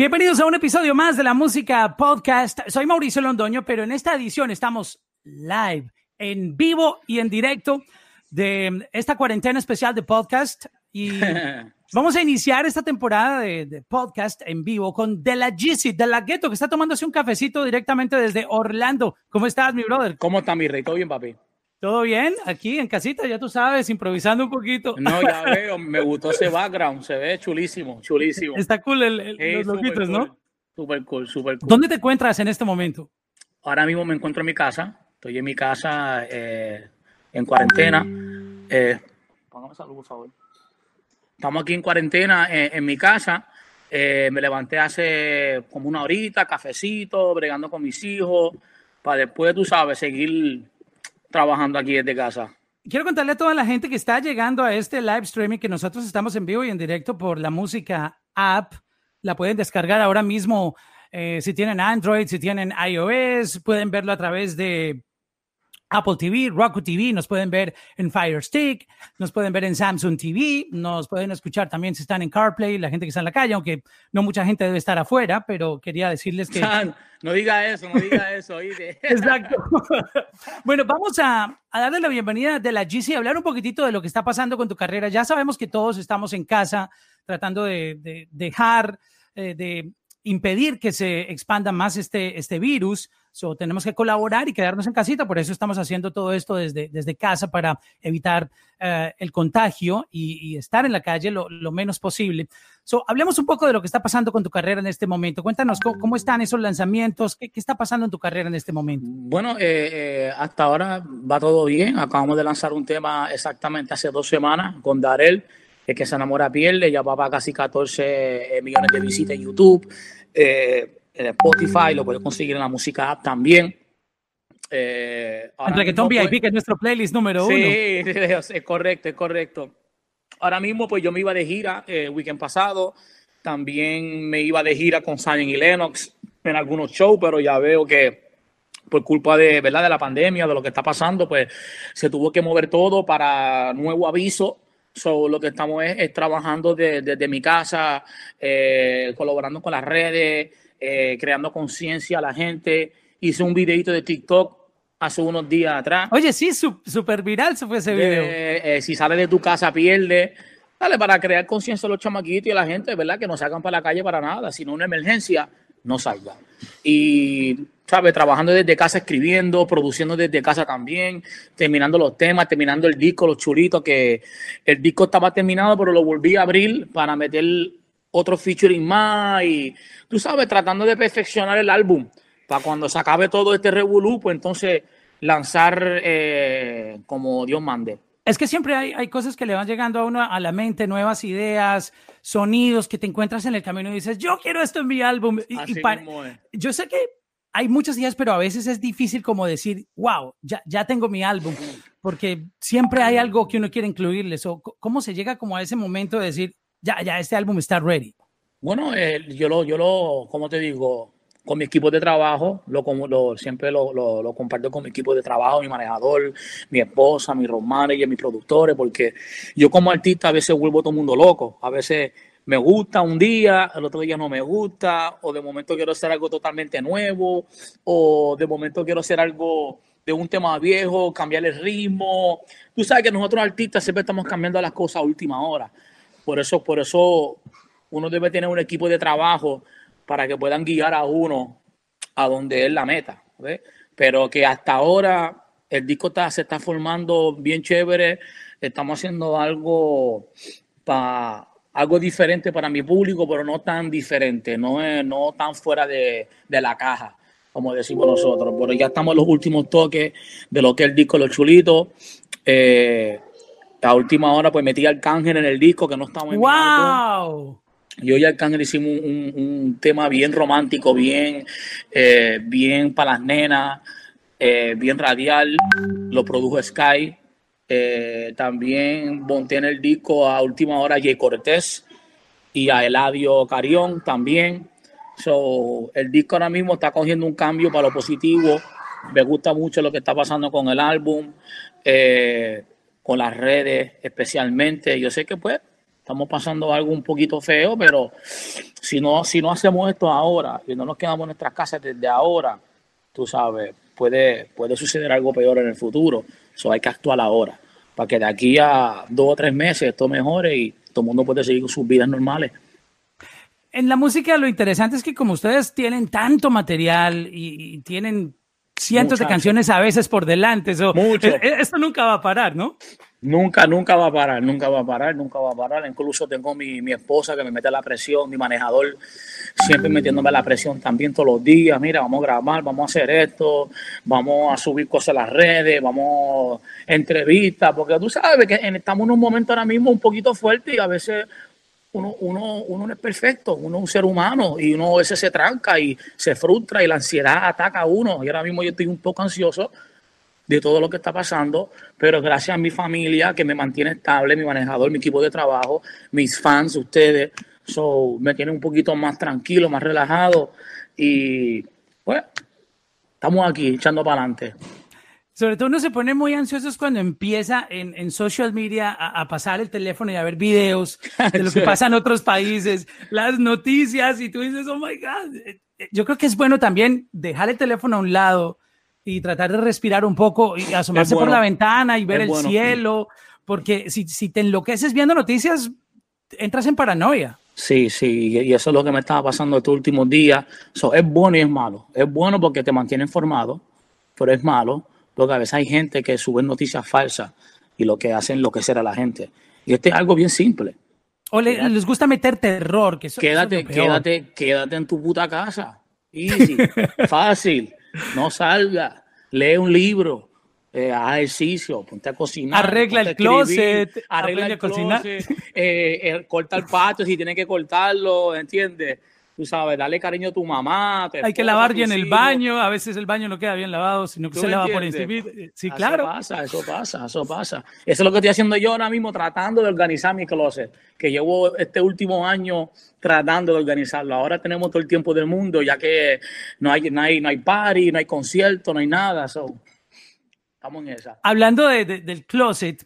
Bienvenidos a un episodio más de la música podcast. Soy Mauricio Londoño, pero en esta edición estamos live, en vivo y en directo de esta cuarentena especial de podcast. Y vamos a iniciar esta temporada de, podcast en vivo con De La Gizzy, De La Ghetto, que está tomándose un cafecito directamente desde Orlando. ¿Cómo estás, mi brother? ¿Cómo está mi rey? ¿Todo bien, papi? ¿Todo bien? Aquí en casita, ya tú sabes, improvisando un poquito. No, ya veo, me gustó ese background, se ve chulísimo, chulísimo. Está cool el, los loquitos, ¿no? Super cool, super cool. ¿Dónde te encuentras en este momento? Ahora mismo me encuentro en mi casa, estoy en mi casa eh, en cuarentena. Eh, póngame salud, por favor. Estamos aquí en cuarentena eh, en mi casa. Eh, me levanté hace como una horita, cafecito, bregando con mis hijos, para después, tú sabes, seguir trabajando aquí desde casa. Quiero contarle a toda la gente que está llegando a este live streaming que nosotros estamos en vivo y en directo por la música app. La pueden descargar ahora mismo eh, si tienen Android, si tienen iOS, pueden verlo a través de Apple TV, Roku TV, nos pueden ver en Fire Stick, nos pueden ver en Samsung TV, nos pueden escuchar también si están en CarPlay, la gente que está en la calle, aunque no mucha gente debe estar afuera, pero quería decirles que... no diga eso, no diga eso. Exacto. bueno, vamos a, darle la bienvenida de la GC, hablar un poquitito de lo que está pasando con tu carrera. Ya sabemos que todos estamos en casa tratando de, dejar, eh, de impedir que se expanda más este, este virus. So, tenemos que colaborar y quedarnos en casita. Por eso estamos haciendo todo esto desde, desde casa para evitar eh, el contagio y, estar en la calle lo, menos posible. So, hablemos un poco de lo que está pasando con tu carrera en este momento. Cuéntanos cómo, están esos lanzamientos. ¿Qué, está pasando en tu carrera en este momento? Bueno, eh, eh, hasta ahora va todo bien. Acabamos de lanzar un tema exactamente hace dos semanas con Darel el que se enamora pierde, ya va para casi 14 eh, millones de visitas en YouTube, eh, en Spotify, lo puedes conseguir en la música app también. Eh, el reggaetón VIP, pues, que es nuestro playlist número uno. Sí, es correcto, es correcto. Ahora mismo, pues yo me iba de gira el weekend pasado, también me iba de gira con Simon y Lennox en algunos shows, pero ya veo que por culpa de, ¿verdad? de la pandemia, de lo que está pasando, pues se tuvo que mover todo para nuevo aviso So, lo que estamos es, trabajando desde mi casa, eh, colaborando con las redes, eh, creando conciencia a la gente. Hice un videito de TikTok hace unos días atrás. Oye, sí, súper viral se fue ese video. Eh, si sale de tu casa, pierde. Dale, para crear conciencia a los chamaquitos y a la gente, ¿verdad? Que no salgan para la calle para nada. Si no una emergencia, no salga. Y ¿sabes? Trabajando desde casa, escribiendo, produciendo desde casa también, terminando los temas, terminando el disco, los chulitos, que el disco estaba terminado, pero lo volví a abrir para meter otro featuring más y, tú sabes, tratando de perfeccionar el álbum para cuando se acabe todo este revolú, pues entonces lanzar eh, como Dios mande. Es que siempre hay, hay, cosas que le van llegando a uno a la mente, nuevas ideas, sonidos que te encuentras en el camino y dices, yo quiero esto en mi álbum. Y, yo sé que hay muchas ideas, pero a veces es difícil como decir, wow, ya, ya tengo mi álbum, porque siempre hay algo que uno quiere incluirles. O ¿Cómo se llega como a ese momento de decir, ya, ya, este álbum está ready? Bueno, eh, yo lo, yo lo, como te digo, con mi equipo de trabajo, lo, lo siempre lo, lo, comparto con mi equipo de trabajo, mi manejador, mi esposa, mi road manager, mis productores, porque yo como artista a veces vuelvo todo mundo loco, a veces me gusta un día, el otro día no me gusta, o de momento quiero hacer algo totalmente nuevo, o de momento quiero hacer algo de un tema viejo, cambiar el ritmo. Tú sabes que nosotros artistas siempre estamos cambiando las cosas a última hora. Por eso, por eso uno debe tener un equipo de trabajo para que puedan guiar a uno a donde es la meta. Pero que hasta ahora el disco está, se está formando bien chévere, estamos haciendo algo para algo diferente para mi público, pero no tan diferente, no, es, no tan fuera de, la caja, como decimos nosotros. Pero ya estamos en los últimos toques de lo que es el disco Los Chulitos. Eh, a última hora, pues metí al cángel en el disco que no estamos en ¡Wow! Yo y Arcángel hicimos un, tema bien romántico, bien, eh, bien para las nenas, eh, bien radial. Lo produjo Sky. Eh, también monté en el disco a última hora Jay Cortés y a Eladio Carión también. So, el disco ahora mismo está cogiendo un cambio para lo positivo. Me gusta mucho lo que está pasando con el álbum, eh, con las redes especialmente. Yo sé que pues estamos pasando algo un poquito feo, pero si no, si no hacemos esto ahora y no nos quedamos en nuestras casas desde ahora, tú sabes, puede, puede suceder algo peor en el futuro. Eso hay que actuar ahora, para que de aquí a dos o tres meses esto mejore y todo el mundo puede seguir con sus vidas normales. En la música lo interesante es que como ustedes tienen tanto material y, tienen cientos de canciones a veces por delante, eso, Mucho. E, e, esto nunca va a parar, ¿no? Nunca, nunca va a parar, nunca va a parar, nunca va a parar. Incluso tengo mi, mi esposa que me mete la presión, mi manejador siempre metiéndome la presión también todos los días. Mira, vamos a grabar, vamos a hacer esto, vamos a subir cosas a las redes, vamos a entrevistas, porque tú sabes que estamos en un momento ahora mismo un poquito fuerte y a veces uno, uno, uno no es perfecto, uno es un ser humano y uno a veces se tranca y se frustra y la ansiedad ataca a uno. Y ahora mismo yo estoy un poco ansioso de todo lo que está pasando, pero gracias a mi familia que me mantiene estable, mi manejador, mi equipo de trabajo, mis fans, ustedes, so, me tienen un poquito más tranquilo, más relajado y pues estamos aquí echando para adelante. Sobre todo uno se pone muy ansioso cuando empieza en, en social media a, a, pasar el teléfono y a ver videos de lo que pasa en otros países, las noticias y tú dices, oh my God. Yo creo que es bueno también dejar el teléfono a un lado, y tratar de respirar un poco y asomarse por la ventana y ver el cielo, porque si, si te enloqueces viendo noticias, entras en paranoia. Sí, sí, y eso es lo que me estaba pasando estos últimos días. So, es bueno y es malo. Es bueno porque te mantiene informado, pero es malo porque a veces hay gente que sube noticias falsas y lo que hacen lo que será la gente. Y este es algo bien simple. O les gusta meter terror. Que quédate, quédate, quédate en tu puta casa. Easy, fácil no salga, lee un libro, eh, haz ejercicio, ponte a cocinar. Arregla el closet, arregla el closet, eh, eh, corta el patio si tiene que cortarlo, ¿entiendes? Tú sabes, dale cariño a tu mamá. Hay que lavar bien el baño, a veces el baño no queda bien lavado, sino que se lava por encima. Sí, claro. Eso pasa, eso pasa, eso pasa. Eso es lo que estoy haciendo yo ahora mismo, tratando de organizar mi closet, que llevo este último año tratando de organizarlo. Ahora tenemos todo el tiempo del mundo, ya que no hay, no hay, no hay party, no hay concierto, no hay nada. So, estamos en esa. Hablando de, del closet,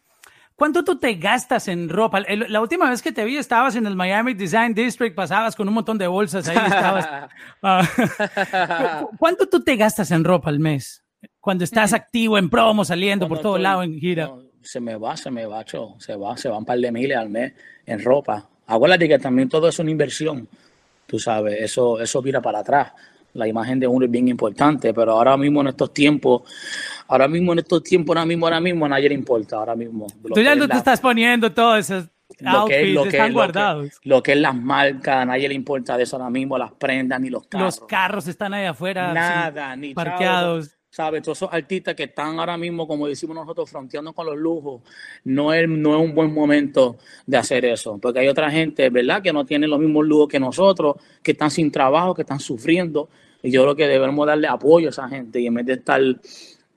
¿Cuánto tú te gastas en ropa? La última vez que te vi estabas en el Miami Design District, pasabas con un montón de bolsas ahí. Estabas, ah. ¿Cuánto tú te gastas en ropa al mes? Cuando estás activo en promo, saliendo por todo lado en gira. se me va, se me va, cho, se va, se va un par de miles al mes en ropa. Acuérdate que también todo es una inversión, tú sabes, eso, eso vira para atrás. La imagen de uno es bien importante, pero ahora mismo en estos tiempos, ahora mismo en estos tiempos, ahora mismo, ahora mismo, nadie le importa, ahora mismo. Tú ya no te estás poniendo todo eso. Lo que, lo están guardados. Lo que, es las marcas, a nadie le importa de eso ahora mismo, las prendas ni los carros. Los carros están ahí afuera. Nada, ni parqueados. ¿Sabes? Todos esos artistas que están ahora mismo, como decimos nosotros, fronteando con los lujos, no es, no es un buen momento de hacer eso, porque hay otra gente, ¿verdad?, que no tiene los mismos lujos que nosotros, que están sin trabajo, que están sufriendo, y yo creo que debemos darle apoyo a esa gente y en vez de estar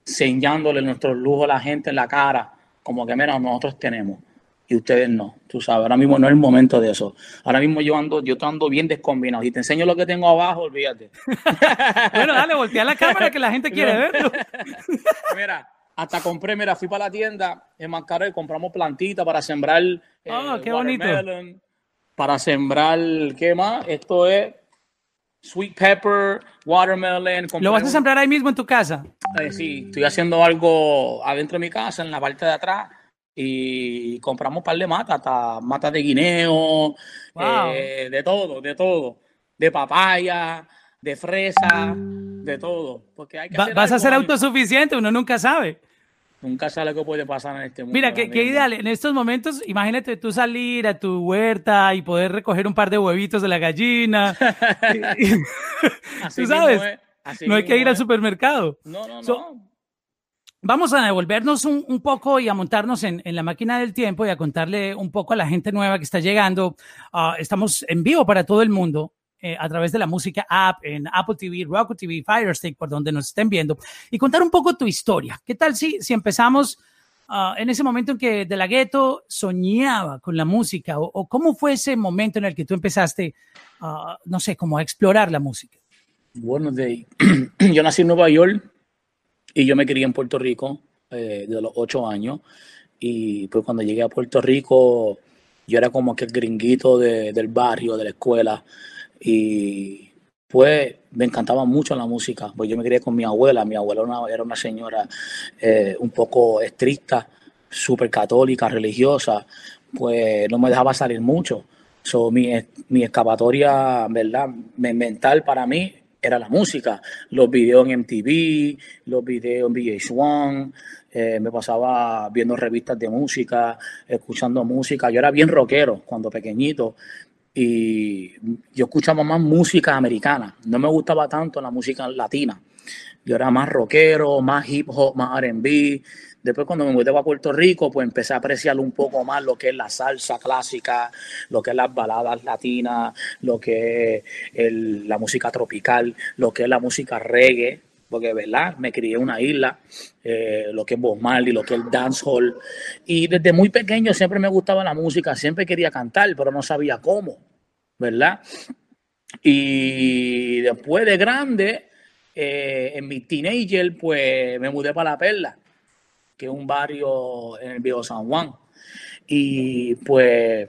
señándole nuestros lujos a la gente en la cara, como que, mira, nosotros tenemos y ustedes no. Tú sabes, ahora mismo no es el momento de eso. Ahora mismo yo ando, yo ando bien descombinado. Si te enseño lo que tengo abajo, olvídate. bueno, dale, voltea la cámara que la gente quiere verlo. mira, hasta compré, mira, fui para la tienda en Mascarel, compramos plantitas para sembrar. oh, qué bonito. Para sembrar, ¿qué más? Esto es sweet pepper, watermelon. ¿Lo vas a sembrar ahí mismo en tu casa? Eh, sí, estoy haciendo algo adentro de mi casa, en la parte de atrás y compramos un par de matas, hasta matas de guineo, eh, de todo, de todo, de papaya, de fresa, de todo. Porque hay que vas a ser autosuficiente, uno nunca sabe. Nunca sabe lo que puede pasar en este mundo. Mira, qué, ideal. En estos momentos, imagínate tú salir a tu huerta y poder recoger un par de huevitos de la gallina. tú sabes, no hay que ir al supermercado. No, no, no. Vamos a devolvernos un, poco y a montarnos en, la máquina del tiempo y a contarle un poco a la gente nueva que está llegando. Ah, estamos en vivo para todo el mundo eh, a través de la música app en Apple TV, Roku TV, Fire Stick, por donde nos estén viendo, y contar un poco tu historia. ¿Qué tal si, si empezamos ah, en ese momento en que De La Ghetto soñaba con la música? O, cómo fue ese momento en el que tú empezaste, ah, no sé, como a explorar la música? Bueno, de, yo nací en Nueva York y yo me crié en Puerto Rico eh, de los ocho años. Y pues cuando llegué a Puerto Rico, Yo era como que el gringuito del barrio, de la escuela. Y pues me encantaba mucho la música, pues yo me crié con mi abuela, mi abuela era una, señora eh, un poco estricta, súper católica, religiosa, pues no me dejaba salir mucho. So, mi, mi escapatoria, ¿verdad? Mental para mí era la música, los videos en MTV, los videos en VH1, eh, me pasaba viendo revistas de música, escuchando música. Yo era bien rockero cuando pequeñito y yo escuchaba más música americana. No me gustaba tanto la música latina. Yo era más rockero, más hip hop, más RB. Después cuando me mudé a Puerto Rico, pues empecé a apreciar un poco más lo que es la salsa clásica, lo que es las baladas latinas, lo que es la música tropical, lo que es la música reggae, porque verdad me crié en una isla, eh, lo que es Bob Marley, lo que es el dancehall. Y desde muy pequeño siempre me gustaba la música, siempre quería cantar, pero no sabía cómo, ¿verdad? Y después de grande, eh, en mi teenager, pues me mudé para La Perla, que es un barrio en el Viejo San Juan. Y pues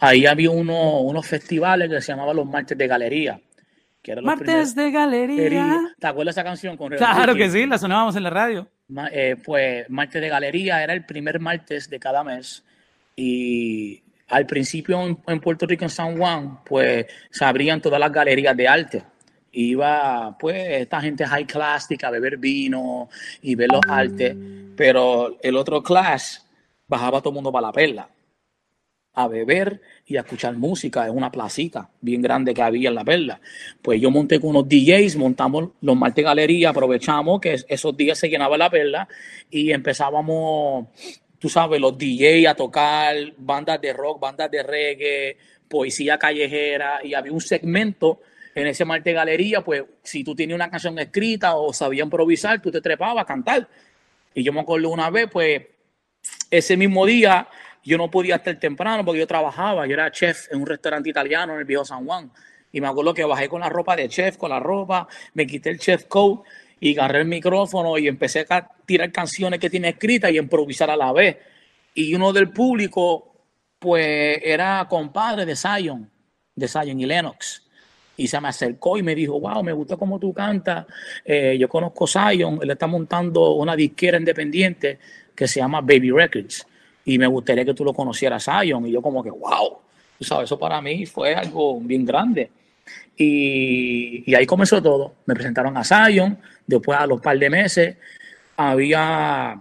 ahí había unos festivales que se llamaban los martes de galería Martes de Galería. ¿Te acuerdas esa canción? Con claro que sí, la sonábamos en la radio. Eh, pues Martes de Galería era el primer martes de cada mes y al principio en, Puerto Rico, en San Juan, pues se abrían todas las galerías de arte. Iba, pues, esta gente high class a beber vino y ver los artes, pero el otro class bajaba todo el mundo para la perla a beber y a escuchar música en una placita bien grande que había en La Perla. Pues yo monté con unos DJs, montamos los martes galería, aprovechamos que esos días se llenaba La Perla y empezábamos, tú sabes, los DJs a tocar bandas de rock, bandas de reggae, poesía callejera y había un segmento en ese martes galería, pues si tú tenías una canción escrita o sabías improvisar, tú te trepabas a cantar. Y yo me acuerdo una vez, pues ese mismo día yo no podía estar temprano porque yo trabajaba, yo era chef en un restaurante italiano en el viejo San Juan. Y me acuerdo que bajé con la ropa de chef, con la ropa, me quité el chef coat y agarré el micrófono y empecé a tirar canciones que tiene escritas y improvisar a la vez. Y uno del público, pues era compadre de Zion, de Zion y Lennox. Y se me acercó y me dijo, wow, me gusta cómo tú cantas. Eh, yo conozco Zion, él está montando una disquera independiente que se llama Baby Records y me gustaría que tú lo conocieras, Zion. Y yo como que, wow, tú sabes, eso para mí fue algo bien grande. Y, ahí comenzó todo. Me presentaron a Zion, después a los par de meses había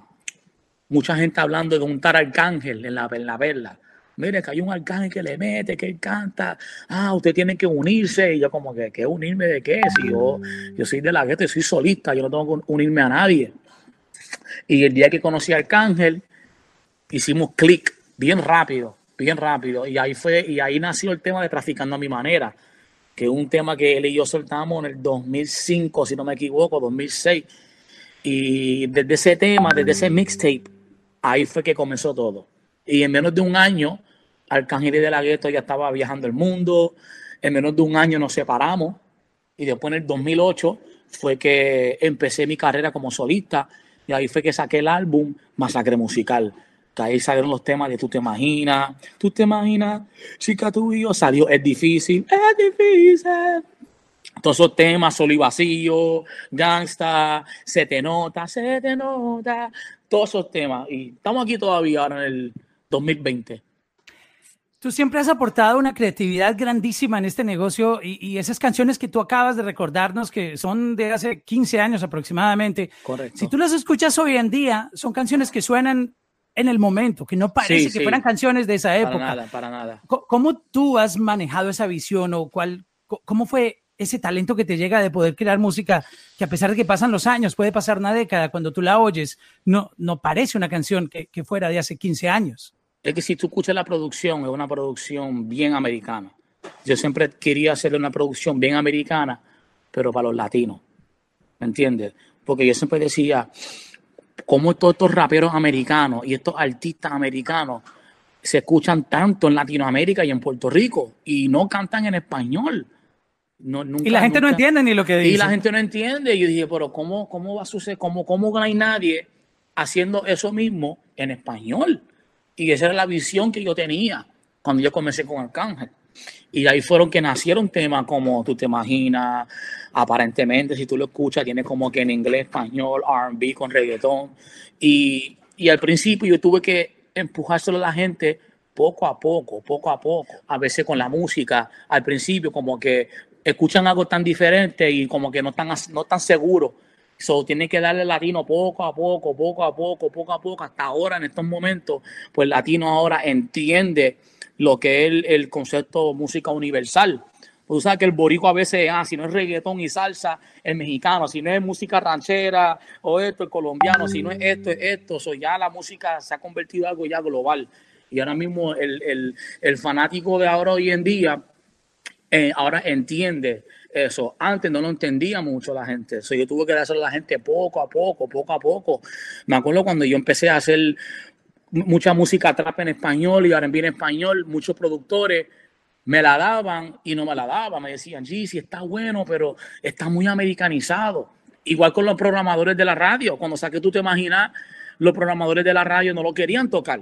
mucha gente hablando de un tal arcángel en la, en la perla. Mire, que hay un arcángel que le mete, que él canta. Ah, usted tiene que unirse. Y yo como que, ¿qué unirme de qué? Si yo, yo soy de la gueta, soy solista, yo no tengo que unirme a nadie. Y el día que conocí a Arcángel, hicimos clic bien rápido, bien rápido. Y ahí fue, y ahí nació el tema de Traficando a mi manera, que es un tema que él y yo soltamos en el 2005, si no me equivoco, 2006. Y desde ese tema, desde ese mixtape, ahí fue que comenzó todo. Y en menos de un año, Arcángel de la Gueto ya estaba viajando el mundo. En menos de un año nos separamos. Y después en el 2008 fue que empecé mi carrera como solista. Y ahí fue que saqué el álbum Masacre Musical que ahí salieron los temas de tú te imaginas, tú te imaginas, chica tuyo, salió, es difícil, es difícil. Todos esos temas, solo y vacío, gangsta, se te nota, se te nota, todos esos temas. Y estamos aquí todavía ahora en el 2020. Tú siempre has aportado una creatividad grandísima en este negocio y, y, esas canciones que tú acabas de recordarnos, que son de hace 15 años aproximadamente, Correcto. si tú las escuchas hoy en día, son canciones que suenan en el momento, que no parece que fueran canciones de esa época. Para nada, para nada. ¿Cómo tú has manejado esa visión o cuál, cómo fue ese talento que te llega de poder crear música que a pesar de que pasan los años, puede pasar una década, cuando tú la oyes, no, no parece una canción que, que fuera de hace 15 años? Es que si tú escuchas la producción, es una producción bien americana. Yo siempre quería hacer una producción bien americana, pero para los latinos. ¿Me entiendes? Porque yo siempre decía, cómo todos estos raperos americanos y estos artistas americanos se escuchan tanto en Latinoamérica y en Puerto Rico y no cantan en español. y la gente no entiende ni lo que dice. Y la gente no entiende. Y yo dije, pero ¿cómo, cómo va a suceder? ¿Cómo, ¿Cómo no hay nadie haciendo eso mismo en español? Y esa era la visión que yo tenía. cuando yo comencé con Arcángel. Y ahí fueron que nacieron temas como tú te imaginas, aparentemente, si tú lo escuchas, tiene como que en inglés, español, RB con reggaetón. Y, y al principio yo tuve que empujárselo a la gente poco a poco, poco a poco. A veces con la música, al principio como que escuchan algo tan diferente y como que no están, no tan seguros. So, tiene que darle latino poco a poco, poco a poco, poco a poco, hasta ahora, en estos momentos, pues latino ahora entiende lo que es el, concepto música universal. Tú sabes que el borico a veces, ah, si no es reggaetón y salsa, el mexicano, si no es música ranchera o esto, el colombiano, si no es esto, es esto. So, ya la música se ha convertido en algo ya global. Y ahora mismo el, fanático de ahora hoy en día, eh, ahora entiende eso. Antes no lo entendía mucho la gente. Eso yo tuve que dárselo a la gente poco a poco, poco a poco. Me acuerdo cuando yo empecé a hacer mucha música trap en español y R&B en español, muchos productores me la daban y no me la daban. Me decían, sí, sí, está bueno, pero está muy americanizado. Igual con los programadores de la radio. Cuando saqué tú te imaginas, los programadores de la radio no lo querían tocar.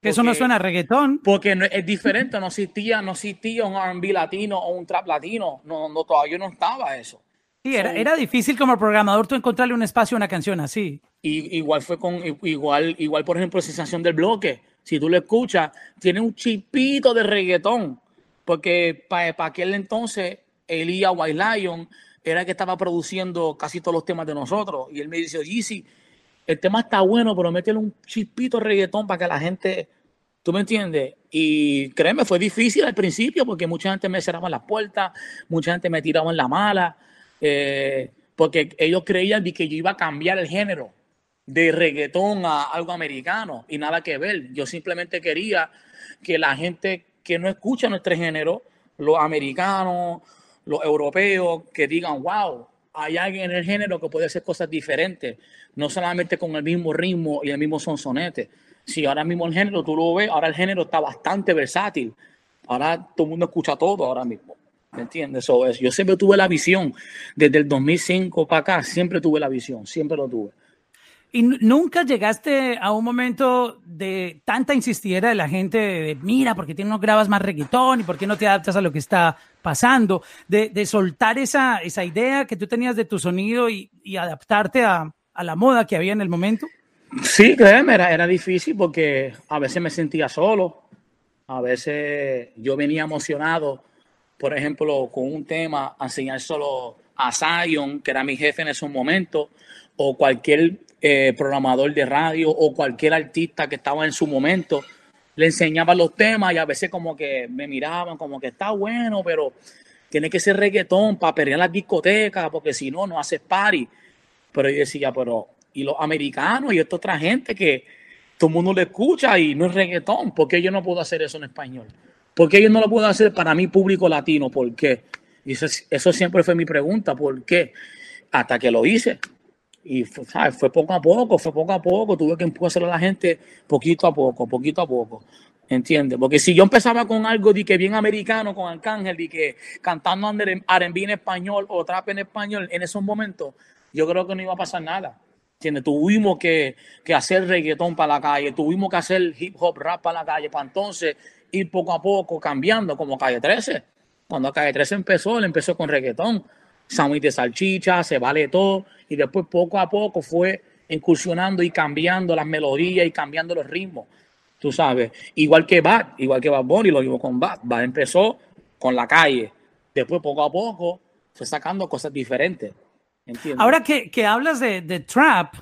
Que eso no suena a reggaetón. Porque es diferente, no existía, no existía un R&B latino o un trap latino. No, no, todavía no estaba eso. Sí, era, era difícil como programador tú encontrarle un espacio a una canción así. Y, igual fue con, igual, igual por ejemplo, Sensación del Bloque. Si tú lo escuchas, tiene un chipito de reggaetón. Porque para aquel entonces, Elia White Lion era el que estaba produciendo casi todos los temas de nosotros. Y él me dice, Yeezy, el tema está bueno, pero métele un chispito reggaetón para que la gente, ¿tú me entiendes? Y créeme, fue difícil al principio porque mucha gente me cerraba las puertas, mucha gente me tiraba en la mala, eh, porque ellos creían que yo iba a cambiar el género de reggaetón a algo americano y nada que ver. Yo simplemente quería que la gente que no escucha nuestro género, los americanos, los europeos, que digan, wow, hay alguien en el género que puede hacer cosas diferentes no solamente con el mismo ritmo y el mismo sonsonete. Si ahora mismo el género, tú lo ves, ahora el género está bastante versátil. Ahora todo el mundo escucha todo ahora mismo. ¿Me entiendes? Eso es. Yo siempre tuve la visión, desde el 2005 para acá, siempre tuve la visión, siempre lo tuve. ¿Y nunca llegaste a un momento de tanta insistiera de la gente mira, ¿por qué no grabas más reggaetón y por qué no te adaptas a lo que está pasando? De, de soltar esa, esa idea que tú tenías de tu sonido y, y adaptarte a, a la moda que había en el momento? Sí, créeme, era, era difícil porque a veces me sentía solo, a veces yo venía emocionado, por ejemplo, con un tema, a enseñar solo a Zion, que era mi jefe en esos momentos, o cualquier eh, programador de radio o cualquier artista que estaba en su momento, le enseñaba los temas y a veces como que me miraban como que está bueno, pero tiene que ser reggaetón para pelear las discotecas, porque si no, no haces party. Pero yo decía, pero, y los americanos y esta otra gente que todo el mundo le escucha y no es reggaetón, ¿por qué yo no puedo hacer eso en español? ¿Por qué yo no lo puedo hacer para mi público latino? ¿Por qué? Y eso, siempre fue mi pregunta, ¿por qué? Hasta que lo hice. Y fue, fue poco a poco, fue poco a poco, tuve que empujar a la gente poquito a poco, poquito a poco. ¿Entiendes? Porque si yo empezaba con algo de que bien americano, con Arcángel, de que cantando R&B en español o trap en español, en esos momentos, yo creo que no iba a pasar nada. ¿Entiendes? Tuvimos que, hacer reggaetón para la calle, tuvimos que hacer hip hop rap para la calle, para entonces ir poco a poco cambiando, como Calle 13. Cuando Calle 13 empezó, él empezó con reggaetón, sándwich de salchicha, se vale todo, y después poco a poco fue incursionando y cambiando las melodías y cambiando los ritmos. Tú sabes, igual que Bad, igual que Bad Bunny, lo mismo con Bad. Bad empezó con la calle, después poco a poco fue sacando cosas diferentes. Ahora que, que hablas de, de, trap,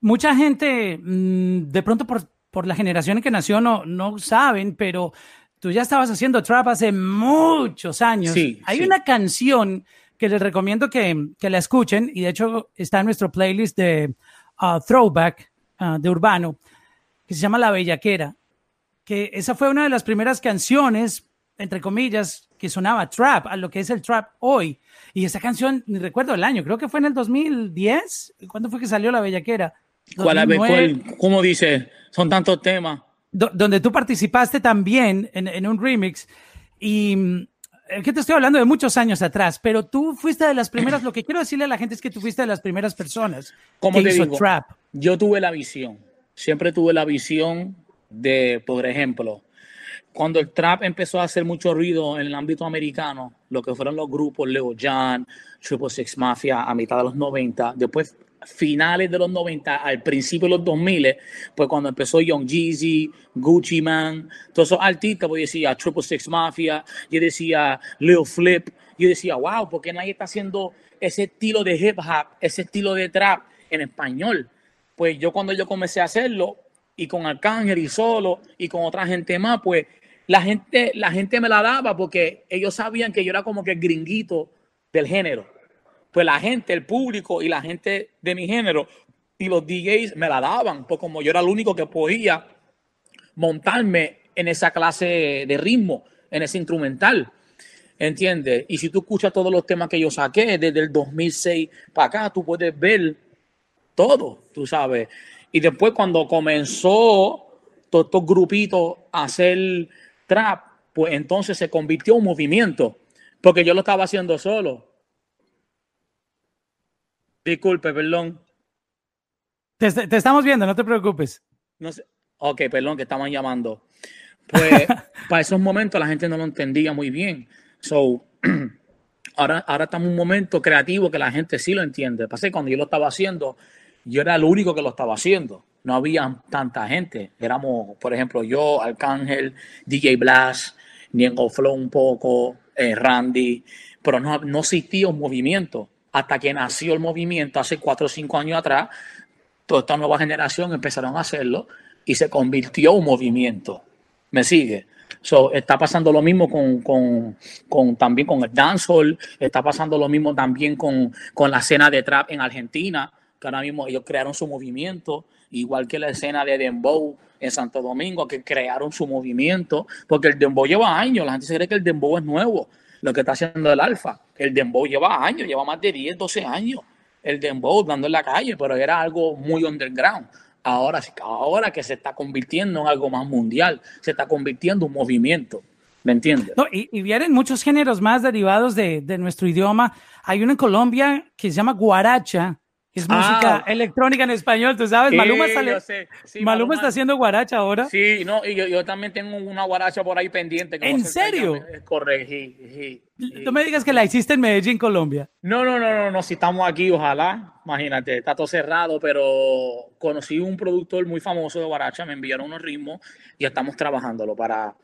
mucha gente, mm, de pronto por, por la generación en que nació, no, no saben, pero tú ya estabas haciendo trap hace muchos años. Sí, Hay una canción que les recomiendo que, que, la escuchen, y de hecho está en nuestro playlist de uh, Throwback uh, de Urbano, que se llama La Bellaquera, que esa fue una de las primeras canciones, entre comillas, que sonaba trap, a lo que es el trap hoy. Y esa canción, ni recuerdo el año, creo que fue en el 2010. ¿Cuándo fue que salió La Bellaquera? ¿Cuál, cuál, ¿Cómo dice? Son tantos temas. donde tú participaste también en, un remix. Y que te estoy hablando de muchos años atrás, pero tú fuiste de las primeras. lo que quiero decirle a la gente es que tú fuiste de las primeras personas que te hizo trap. Yo tuve la visión. Siempre tuve la visión de, por ejemplo, cuando el trap empezó a hacer mucho ruido en el ámbito americano, lo que fueron los grupos Leo Jan, Triple Six Mafia a mitad de los 90, después finales de los 90 al principio de los 2000, pues cuando empezó Young Jeezy, Gucci Man, todos esos artistas, pues yo decía Triple Six Mafia, yo decía Leo Flip, yo decía, wow, ¿por qué nadie está haciendo ese estilo de hip hop, ese estilo de trap en español? Pues yo cuando yo comencé a hacerlo, y con Arcángel y solo, y con otra gente más, pues la gente, la gente me la daba porque ellos sabían que yo era como que el gringuito del género. Pues la gente, el público y la gente de mi género y los DJs me la daban, pues como yo era el único que podía montarme en esa clase de ritmo, en ese instrumental. ¿Entiendes? Y si tú escuchas todos los temas que yo saqué desde el 2006 para acá, tú puedes ver todo, tú sabes. Y después cuando comenzó todos estos grupitos a hacer trap, pues entonces se convirtió en un movimiento, porque yo lo estaba haciendo solo. Disculpe, perdón. Te, estamos viendo, no te preocupes. No sé. Ok, perdón, que estaban llamando. Pues para esos momentos la gente no lo entendía muy bien. So, ahora, ahora estamos en un momento creativo que la gente sí lo entiende. Pasé cuando yo lo estaba haciendo, yo era el único que lo estaba haciendo no había tanta gente. Éramos, por ejemplo, yo, Arcángel, DJ Blast, Niengo Flow un poco, eh, Randy, pero no, no existía un movimiento. Hasta que nació el movimiento hace cuatro o cinco años atrás, toda esta nueva generación empezaron a hacerlo y se convirtió en un movimiento. ¿Me sigue? So, está pasando lo mismo con, con, con, también con el dancehall, está pasando lo mismo también con, con la escena de trap en Argentina, que ahora mismo ellos crearon su movimiento igual que la escena de Dembow en Santo Domingo, que crearon su movimiento, porque el Dembow lleva años, la gente se cree que el Dembow es nuevo, lo que está haciendo el Alfa, el Dembow lleva años, lleva más de 10, 12 años, el Dembow dando en la calle, pero era algo muy underground. Ahora, que se está convirtiendo en algo más mundial, se está convirtiendo en un movimiento. ¿Me entiendes? y, vienen muchos géneros más derivados de, de, nuestro idioma. Hay uno en Colombia que se llama guaracha, es música ah. electrónica en español, tú sabes. Maluma, Maluma, está haciendo guaracha ahora. Sí, no, y yo, también tengo una guaracha por ahí pendiente. ¿En serio? Correcto. Tú me digas que la hiciste en Medellín, Colombia. No, no, no, no, no, si estamos aquí, ojalá. Imagínate, está todo cerrado, pero conocí un productor muy famoso de guaracha, me enviaron unos ritmos y estamos trabajándolo para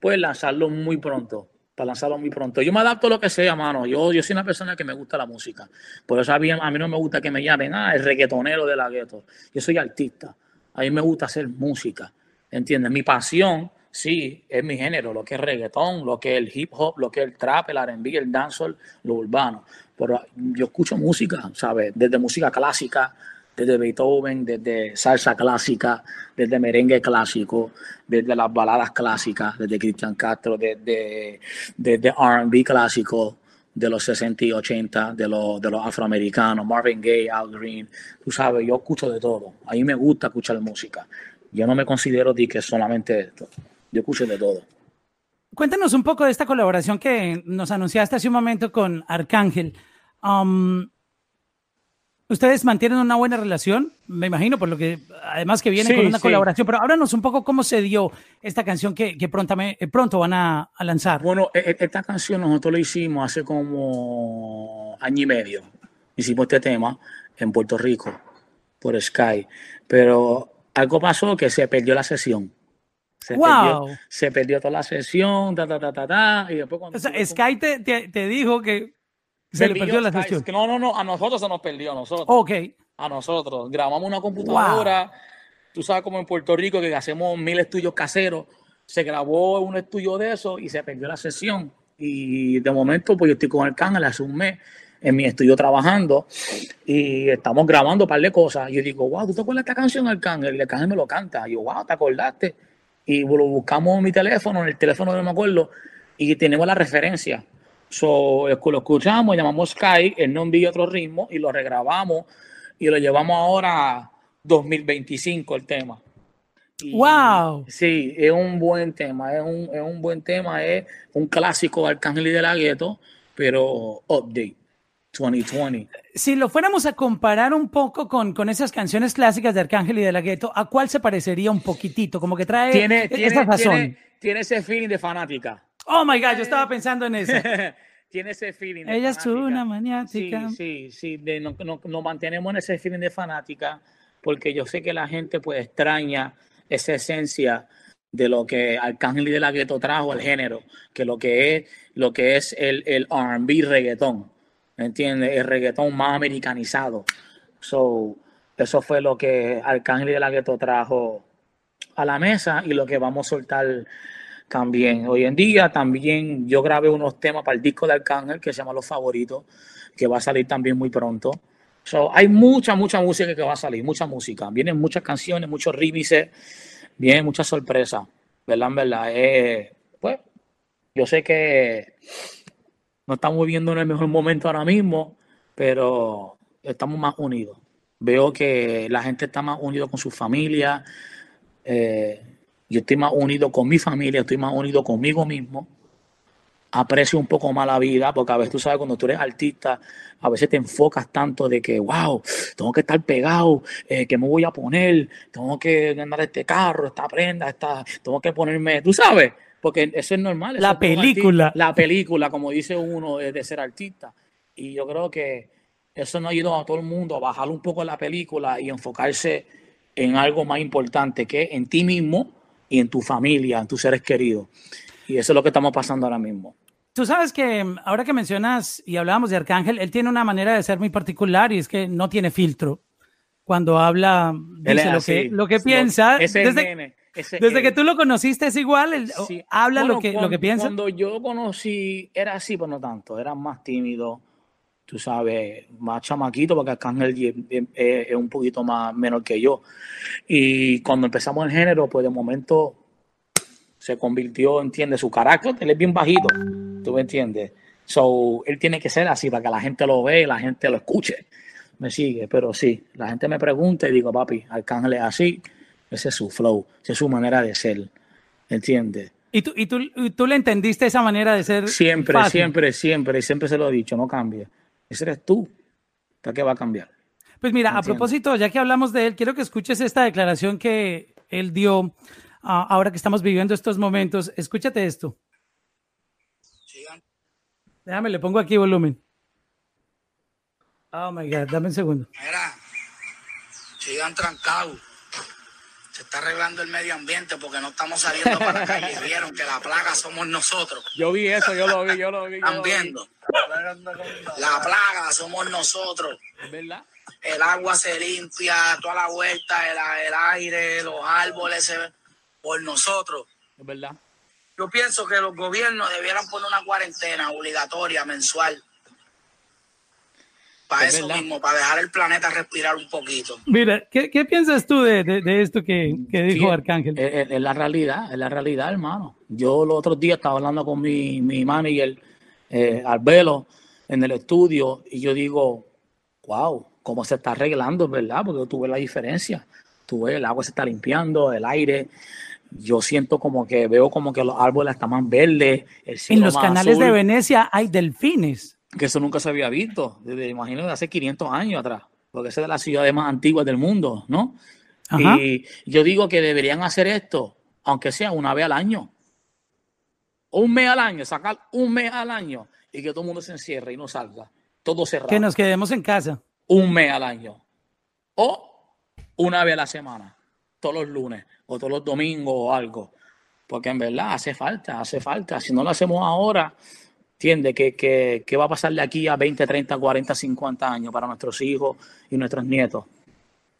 pues lanzarlo muy pronto para lanzarlo muy pronto. Yo me adapto a lo que sea, mano. Yo, yo soy una persona que me gusta la música. Por eso a mí, a mí no me gusta que me llamen, ah, el reggaetonero de la gueto. Yo soy artista. A mí me gusta hacer música. ¿Entiendes? Mi pasión, sí, es mi género, lo que es reggaetón, lo que es el hip hop, lo que es el trap, el R&B, el dancehall, lo urbano. Pero yo escucho música, ¿sabes? Desde música clásica desde Beethoven, desde salsa clásica, desde merengue clásico, desde las baladas clásicas, desde Cristian Castro, desde, desde RB clásico de los 60 y 80, de los, de los afroamericanos, Marvin Gaye, Al Green, tú sabes, yo escucho de todo. A mí me gusta escuchar música. Yo no me considero de que solamente esto. Yo escucho de todo. Cuéntanos un poco de esta colaboración que nos anunciaste hace un momento con Arcángel. Um, Ustedes mantienen una buena relación, me imagino, por lo que además que viene con una colaboración, pero háblanos un poco cómo se dio esta canción que, que pronto, eh, pronto van a, lanzar. Bueno, e, e, esta canción nosotros la hicimos hace como año y medio. Hicimos este tema en Puerto Rico por Sky, pero algo pasó que se perdió la sesión. Se, wow. perdió, se perdió toda la sesión, ta, ta, ta, ta, ta, y después cuando... O sea, Sky te, te dijo que se le perdió la sesión. No, no, no, a nosotros se nos perdió, a nosotros. Ok. A nosotros. Grabamos una computadora. Tú sabes como en Puerto Rico que hacemos mil estudios caseros. Se grabó un estudio de eso y se perdió la sesión. Y de momento, pues yo estoy con Arcángel hace un mes en mi estudio trabajando y estamos grabando un par de cosas. Y yo digo, wow, ¿tú te acuerdas de esta canción, Arcángel? Y Arcángel me lo canta. Y yo, wow, ¿te acordaste? Y lo buscamos en mi teléfono, en el teléfono no me acuerdo, y tenemos la referencia. So, lo escuchamos, llamamos Sky, él nos envió otro ritmo y lo regrabamos y lo llevamos ahora a 2025 el tema. ¡Wow! Sí, es un buen tema, es un, es un buen tema, es un clásico de Arcángel y de la Gueto, pero update. 2020. Si lo fuéramos a comparar un poco con, con esas canciones clásicas de Arcángel y de la Gueto, ¿a cuál se parecería un poquitito? Como que trae tiene, esa tiene, tiene, ese feeling de fanática. Oh my God, yo estaba pensando en eso. tiene ese feeling. De Ella es una maniática. Sí, sí, sí. Nos no, mantenemos en ese feeling de fanática porque yo sé que la gente pues extraña esa esencia de lo que Arcángel y de la Gueto trajo al género, que lo que es, lo que es el, el R&B reggaetón ¿entiendes? El reggaetón más americanizado. So, eso fue lo que Arcángel de la Gueto trajo a la mesa y lo que vamos a soltar también. Hoy en día también yo grabé unos temas para el disco de Arcángel que se llama Los Favoritos, que va a salir también muy pronto. So, hay mucha, mucha música que va a salir, mucha música. Vienen muchas canciones, muchos remixes, vienen muchas sorpresas, ¿verdad? ¿verdad? Eh, pues yo sé que no estamos viviendo en el mejor momento ahora mismo, pero estamos más unidos. Veo que la gente está más unida con su familia. Eh, yo estoy más unido con mi familia, estoy más unido conmigo mismo. Aprecio un poco más la vida, porque a veces tú sabes, cuando tú eres artista, a veces te enfocas tanto de que, wow, tengo que estar pegado, eh, que me voy a poner? Tengo que ganar este carro, esta prenda, esta, tengo que ponerme, tú sabes, porque eso es normal. La película. la película, como dice uno, es de ser artista. Y yo creo que eso nos ha ayudado a todo el mundo a bajar un poco la película y enfocarse en algo más importante que en ti mismo y en tu familia, en tus seres queridos. Y eso es lo que estamos pasando ahora mismo. Tú sabes que mm, ahora que mencionas y hablábamos de Arcángel, él tiene una manera de ser muy particular y es que no tiene filtro. Cuando habla, dice lo que, lo que piensa. desde, desde que tú lo conociste es igual, habla lo, que, lo que piensa. Cuando yo conocí era así, pero no tanto, era más tímido, tú sabes, más chamaquito, porque Arcángel es, un poquito más menor que yo. Y cuando empezamos el género, pues de momento se convirtió, entiende, su carácter, él es bien bajito, tú me entiendes. So, él tiene que ser así para que la gente lo vea y la gente lo escuche. Me sigue, pero sí, la gente me pregunta y digo, papi, Arcángel es así ese es su flow, esa es su manera de ser. ¿Entiendes? ¿Y tú, y, tú, tú le entendiste esa manera de ser? Siempre, siempre, siempre, siempre se lo he dicho, no cambia. Ese eres tú. ¿Para qué va a cambiar? Pues mira, a propósito, ya que hablamos de él, quiero que escuches esta declaración que él dio ah, ahora que estamos viviendo estos momentos. Escúchate esto. Déjame, le pongo aquí volumen. Oh my God, dame un segundo. Mira, sigan trancados está arreglando el medio ambiente porque no estamos saliendo para la calle. Vieron que la plaga somos nosotros. Yo vi eso, yo lo vi, yo lo vi. ¿Están viendo? La plaga somos nosotros. ¿Verdad? El agua se limpia, toda la vuelta, el, el aire, los árboles, se, por nosotros. Es verdad. Yo pienso que los gobiernos debieran poner una cuarentena obligatoria mensual para eso mismo, para dejar el planeta respirar un poquito. Mira, ¿qué, qué piensas tú de, de, esto que, que dijo Arcángel? Es, la realidad, es la realidad, hermano. Yo los otros días estaba hablando con mi, mi manager, eh, Arbelo, en el estudio, y yo digo, wow, cómo se está arreglando, ¿verdad? Porque tú ves la diferencia. Tú ves, el agua se está limpiando, el aire. Yo siento como que veo como que los árboles están más verdes. en los canales de Venecia hay delfines que eso nunca se había visto, desde, imagino, de hace 500 años atrás, porque esa es de las ciudades más antiguas del mundo, ¿no? Y yo digo que deberían hacer esto, aunque sea una vez al año. Un mes al año, sacar un mes al año y que todo el mundo se encierre y no salga. Todo cerrado. Que nos quedemos en casa. Un mes al año. O una vez a la semana, todos los lunes o todos los domingos o algo. Porque en verdad hace falta, hace falta. Si no lo hacemos ahora, entiende ¿Qué, qué, va a pasar de aquí a 20, 30, 40, 50 años para nuestros hijos y nuestros nietos?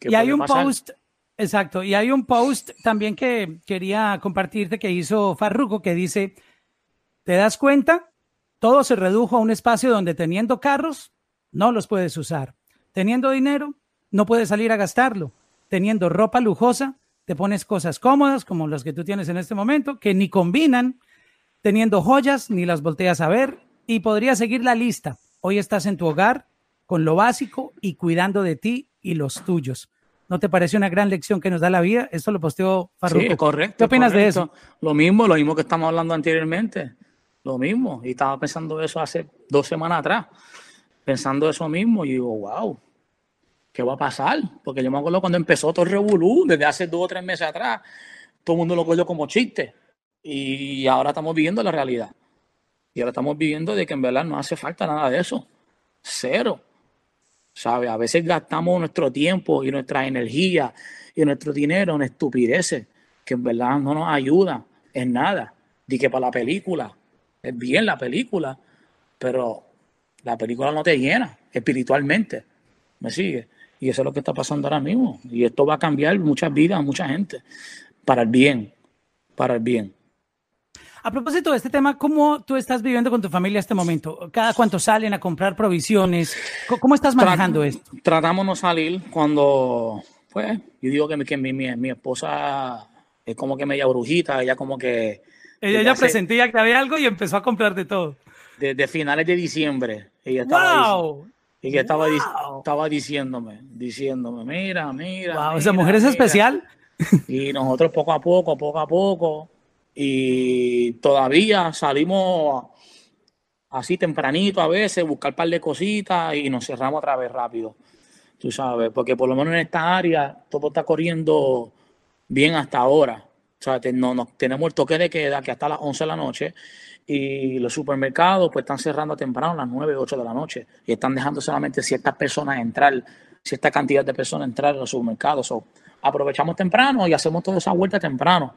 Y hay un post, exacto, y hay un post también que quería compartirte que hizo Farruko que dice, ¿te das cuenta? Todo se redujo a un espacio donde teniendo carros, no los puedes usar. Teniendo dinero, no puedes salir a gastarlo. Teniendo ropa lujosa, te pones cosas cómodas como las que tú tienes en este momento, que ni combinan teniendo joyas, ni las volteas a ver, y podría seguir la lista. Hoy estás en tu hogar, con lo básico y cuidando de ti y los tuyos. ¿No te parece una gran lección que nos da la vida? Esto lo posteó Farruko. Sí, correcto. ¿Qué opinas de eso? Lo mismo, lo mismo que estamos hablando anteriormente. Lo mismo. Y estaba pensando eso hace dos semanas atrás. pensando eso mismo y digo, wow, ¿qué va a pasar? Porque yo me acuerdo cuando empezó todo el revolú, desde hace dos o tres meses atrás, todo el mundo lo cogió como chiste. Y ahora estamos viviendo la realidad. Y ahora estamos viviendo de que en verdad no hace falta nada de eso. Cero. ¿Sabe? A veces gastamos nuestro tiempo y nuestra energía y nuestro dinero en estupideces que en verdad no nos ayudan en nada. Di que para la película, es bien la película, pero la película no te llena espiritualmente. ¿Me sigue? Y eso es lo que está pasando ahora mismo. Y esto va a cambiar muchas vidas, mucha gente, para el bien, para el bien. A propósito de este tema, ¿cómo tú estás viviendo con tu familia este momento? ¿Cada cuánto salen a comprar provisiones? ¿Cómo estás manejando esto? Tratamos no salir cuando, pues, yo digo que, mi, que mi, mi, esposa es como que media brujita, ella como que... Ella ya presentía que había algo y empezó a comprar de todo. Desde finales de diciembre. Ella estaba wow. Y que estaba, estaba diciéndome, diciéndome, mira, mira. Wow, esa mujer es especial. Y nosotros poco a poco, poco a poco, y todavía salimos así tempranito a veces, buscar un par de cositas y nos cerramos otra vez rápido. Tú sabes, porque por lo menos en esta área todo está corriendo bien hasta ahora. O sea, no, tenemos el toque de queda que hasta las 11 de la noche y los supermercados pues están cerrando temprano a las 9, 8 de la noche y están dejando solamente ciertas personas entrar, cierta cantidad de personas entrar a los supermercados. o aprovechamos temprano y hacemos toda esa vuelta temprano,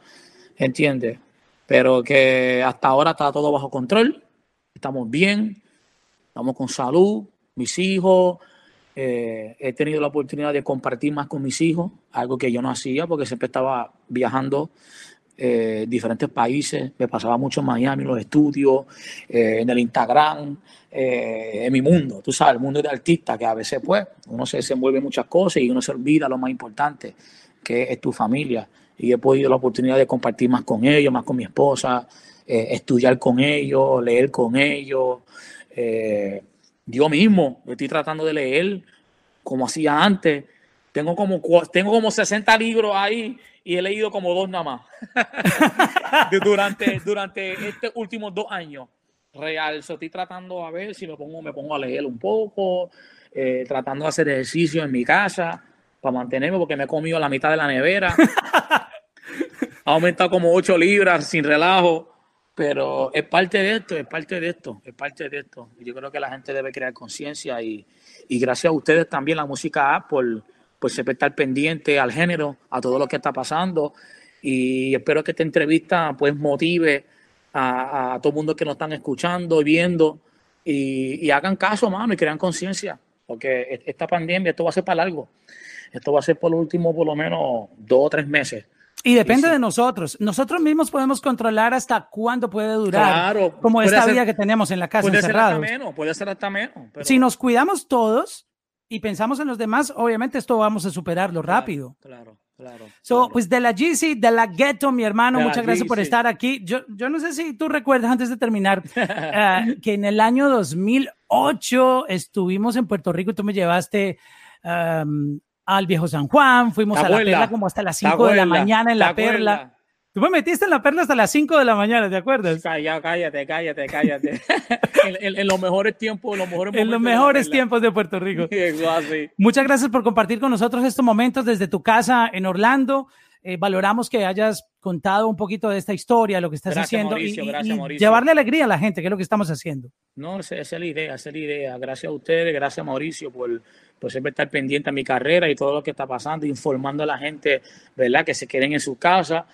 ¿entiendes? Pero que hasta ahora está todo bajo control, estamos bien, estamos con salud, mis hijos, eh, he tenido la oportunidad de compartir más con mis hijos, algo que yo no hacía porque siempre estaba viajando eh, diferentes países, me pasaba mucho en Miami, en los estudios, eh, en el Instagram, en mi mundo, tú sabes, el mundo de artista, que a veces pues uno se desenvuelve muchas cosas y uno se olvida lo más importante, que es tu familia y he podido la oportunidad de compartir más con ellos, más con mi esposa, eh, estudiar con ellos, leer con ellos. Eh, yo mismo estoy tratando de leer como hacía antes. Tengo como, tengo como 60 libros ahí y he leído como dos nada más durante, durante estos últimos dos años. Real, estoy tratando a ver si me pongo, me pongo a leer un poco, eh, tratando de hacer ejercicio en mi casa para mantenerme porque me he comido la mitad de la nevera. ha aumentado como 8 libras sin relajo, pero es parte de esto, es parte de esto, es parte de esto. Yo creo que la gente debe crear conciencia y, gracias a ustedes también la música A por, por siempre estar pendiente al género, a todo lo que está pasando y espero que esta entrevista pues motive a, todo el mundo que nos están escuchando y viendo y, y hagan caso, mano, y crean conciencia, porque esta pandemia, esto va a ser para largo. Esto va a ser por último, por lo menos dos o tres meses. Y depende de nosotros. Nosotros mismos podemos controlar hasta cuándo puede durar. Claro. Como esta vida que tenemos en la casa puede encerrados. Ser hasta menos, puede ser hasta menos. Si nos cuidamos todos y pensamos en los demás, obviamente esto vamos a superarlo rápido. Claro. Claro, so, pues de la GC, de la Ghetto, mi hermano, muchas gracias por estar aquí. Yo, yo no sé si tú recuerdas antes de terminar eh, que en el año 2008 estuvimos en Puerto Rico y tú me llevaste um, al viejo San Juan, fuimos a la perla como hasta las 5 de la mañana en la perla. Tú me metiste en la perla hasta las 5 de la mañana, ¿te acuerdas? Cállate, cállate, cállate, cállate. en, los mejores tiempos, los mejores En los mejores tiempos de Puerto Rico. Muchas gracias por compartir con nosotros estos momentos desde tu casa en Orlando. Eh, valoramos que hayas contado un poquito de esta historia, lo que estás haciendo y, llevarle alegría a la gente, que es lo que estamos haciendo. No, esa, es la idea, esa es la idea. Gracias a ustedes, gracias Mauricio por, por siempre estar pendiente a mi carrera y todo lo que está pasando, informando a la gente, ¿verdad? Que se queden en su casa.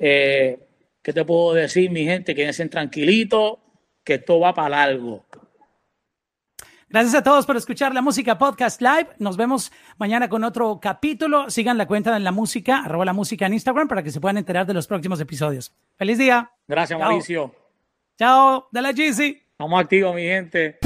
Eh, ¿Qué te puedo decir, mi gente? Quédense tranquilitos, que esto va para algo. Gracias a todos por escuchar la música podcast live. Nos vemos mañana con otro capítulo. Sigan la cuenta de la música, arroba la música en Instagram para que se puedan enterar de los próximos episodios. Feliz día. Gracias, Mauricio. Chao, de la GC. Estamos activos, mi gente.